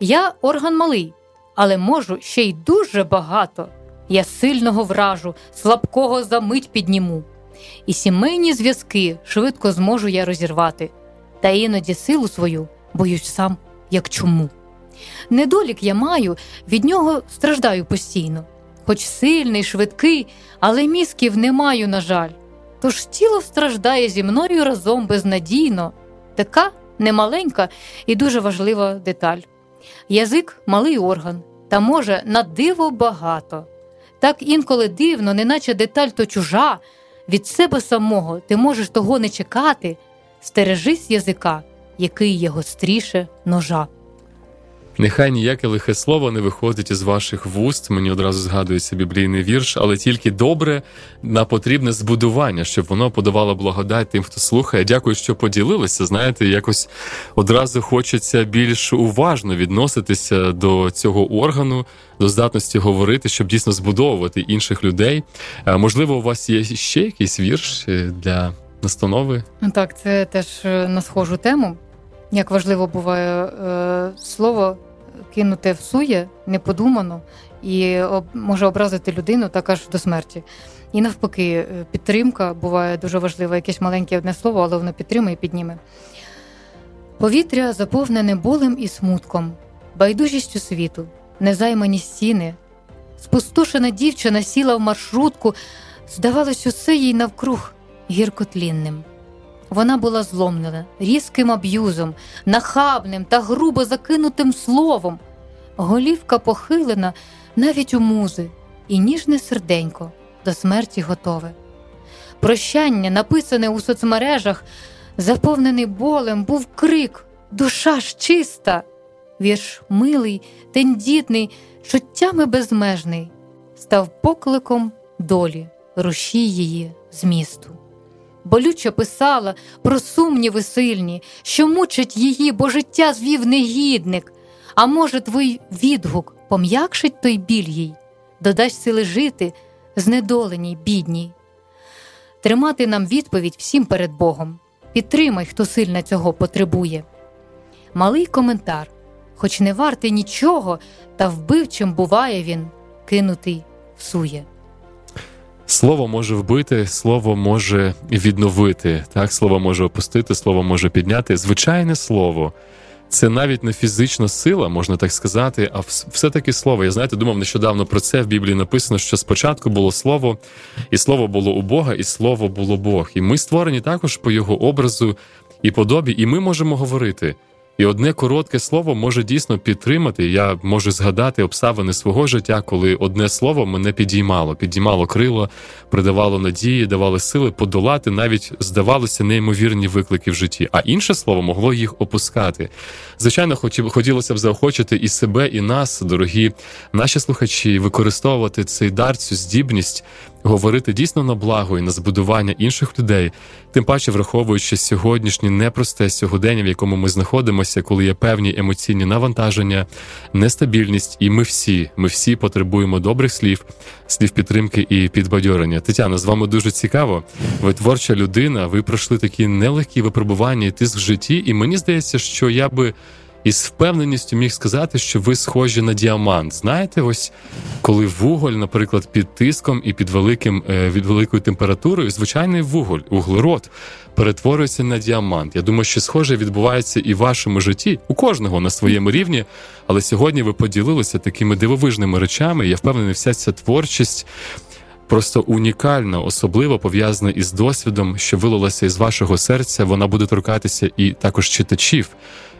Speaker 3: Я орган малий, але можу ще й дуже багато. Я сильного вражу, слабкого за мить підніму. І сімейні зв'язки швидко зможу я розірвати, та іноді силу свою боюсь сам, як чому. Недолік я маю, від нього страждаю постійно, хоч сильний, швидкий, але мізків не маю, на жаль. Тож тіло страждає зі мною разом безнадійно, така немаленька і дуже важлива деталь. Язик малий орган, та може на диво багато. Так інколи дивно, неначе деталь то чужа, від себе самого ти можеш того не чекати, стережись язика, який є гостріше ножа.
Speaker 2: Нехай ніяке лихе слово не виходить із ваших вуст. Мені одразу згадується біблійний вірш, але тільки добре на потрібне збудування, щоб воно подавало благодать тим, хто слухає. Дякую, що поділилися. Знаєте, якось одразу хочеться більш уважно відноситися до цього органу, до здатності говорити, щоб дійсно збудовувати інших людей. Можливо, у вас є ще якийсь вірш е, для настанови?
Speaker 3: Так, це теж е, на схожу тему. Як важливо буває е, слово кинуте в сує, неподумано і об, може образити людину так аж до смерті. І навпаки, е, підтримка буває дуже важлива. Якесь маленьке одне слово, але воно підтримує і підніме. Повітря заповнене болем і смутком, байдужістю світу, незаймані стіни. Спустошена дівчина сіла в маршрутку, здавалось, усе їй навкруг гіркотлінним. Вона була зломлена різким аб'юзом, нахабним та грубо закинутим словом. Голівка похилена навіть у музи, і ніжне серденько до смерті готове. Прощання, написане у соцмережах, заповнений болем, був крик Душа ж чиста, вірш милий, тендітний, чуттями безмежний, став покликом долі, рушій її змісту болюче писала про сумніви сильні, що мучить її, бо життя звів негідник. А може, твій відгук пом'якшить той біль їй, додасть сили жити знедоленій, бідній. Тримати нам відповідь всім перед Богом, підтримай, хто сильно цього потребує. Малий коментар, хоч не вартий нічого, та вбивчим буває він, кинутий всує.
Speaker 2: Слово може вбити, слово може відновити. Так, слово може опустити, слово може підняти. Звичайне слово. Це навіть не фізична сила, можна так сказати, а все-таки слово. Я знаєте, думав нещодавно про це в Біблії написано, що спочатку було слово, і слово було у Бога, і слово було Бог. І ми створені також по його образу і подобі, і ми можемо говорити. І одне коротке слово може дійсно підтримати. Я можу згадати обставини свого життя, коли одне слово мене підіймало, підіймало крило, придавало надії, давало сили подолати, навіть здавалося неймовірні виклики в житті. А інше слово могло їх опускати. Звичайно, хотілося б заохочити і себе, і нас, дорогі наші слухачі, використовувати цей дар, цю здібність говорити дійсно на благо і на збудування інших людей, тим паче враховуючи сьогоднішнє непросте сьогодення, в якому ми знаходимося, коли є певні емоційні навантаження, нестабільність, і ми всі, ми всі потребуємо добрих слів, слів підтримки і підбадьорення. Тетяна, з вами дуже цікаво. Ви творча людина, ви пройшли такі нелегкі випробування і тиск в житті, і мені здається, що я би і з впевненістю міг сказати, що ви схожі на діамант. Знаєте, ось коли вуголь, наприклад, під тиском і під великим е, від великою температурою, звичайний вуголь, углерод перетворюється на діамант. Я думаю, що схоже відбувається і в вашому житті, у кожного на своєму рівні. Але сьогодні ви поділилися такими дивовижними речами. Я впевнений, вся ця творчість. Просто унікальна, особливо пов'язана із досвідом, що вилилася із вашого серця. Вона буде торкатися і також читачів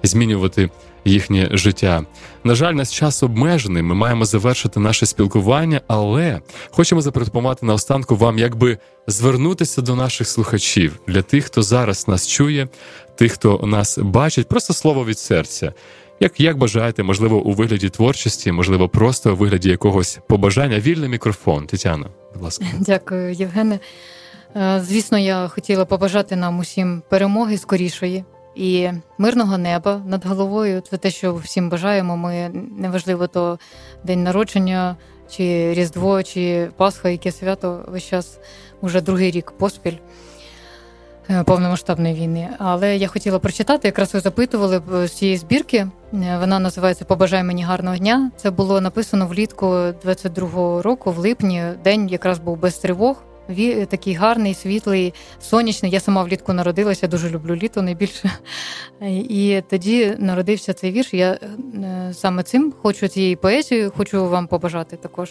Speaker 2: змінювати їхнє життя. На жаль, наш час обмежений. Ми маємо завершити наше спілкування, але хочемо запропонувати наостанку вам, якби звернутися до наших слухачів для тих, хто зараз нас чує, тих, хто нас бачить, просто слово від серця. Як як бажаєте, можливо, у вигляді творчості, можливо, просто у вигляді якогось побажання. Вільний мікрофон. Тетяна, будь ласка.
Speaker 3: Дякую, Євгене. Е, звісно, я хотіла побажати нам усім перемоги скорішої і мирного неба над головою. Це те, що всім бажаємо. Ми неважливо то день народження, чи Різдво, чи Пасха, яке свято весь час уже другий рік поспіль. Е, повномасштабної війни, але я хотіла прочитати. Якраз ви запитували з цієї збірки. Е, вона називається Побажай мені гарного дня. Це було написано влітку 22-го року, в липні. День якраз був без тривог такий гарний, світлий, сонячний. Я сама влітку народилася, дуже люблю літо найбільше. І тоді народився цей вірш. Я е, саме цим хочу цією поезією, хочу вам побажати також.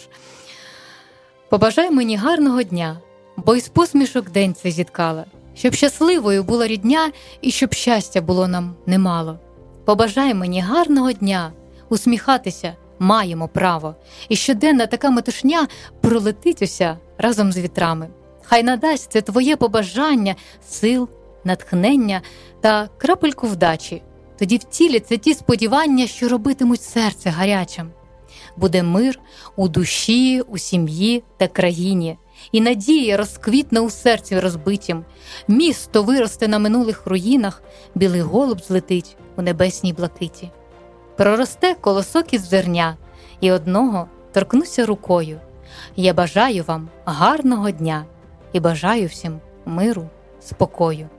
Speaker 3: Побажай мені гарного дня, бо із посмішок день це зіткала, щоб щасливою була рідня і щоб щастя було нам немало. Побажай мені гарного дня, усміхатися маємо право, і щоденна така метушня пролетить уся разом з вітрами. Хай надасть це твоє побажання, сил, натхнення та крапельку вдачі. Тоді втіляться ті сподівання, що робитимуть серце гарячим. Буде мир у душі, у сім'ї та країні, і надія розквітне у серці розбитім. Місто виросте на минулих руїнах, білий голуб злетить у небесній блакиті. Проросте колосок із зерня, і одного торкнуся рукою. Я бажаю вам гарного дня і бажаю всім миру, спокою.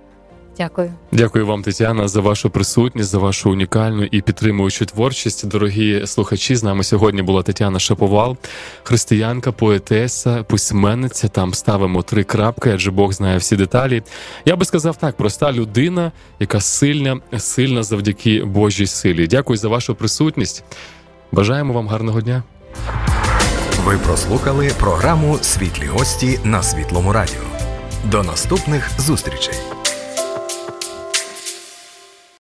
Speaker 3: Дякую,
Speaker 2: дякую вам, Тетяна, за вашу присутність, за вашу унікальну і підтримуючу творчість. Дорогі слухачі. З нами сьогодні була Тетяна Шаповал, християнка, поетеса, письменниця. Там ставимо три крапки, адже Бог знає всі деталі. Я би сказав так: проста людина, яка сильна, сильна завдяки Божій силі. Дякую за вашу присутність. Бажаємо вам гарного дня.
Speaker 1: Ви прослухали програму Світлі гості на світлому радіо. До наступних зустрічей.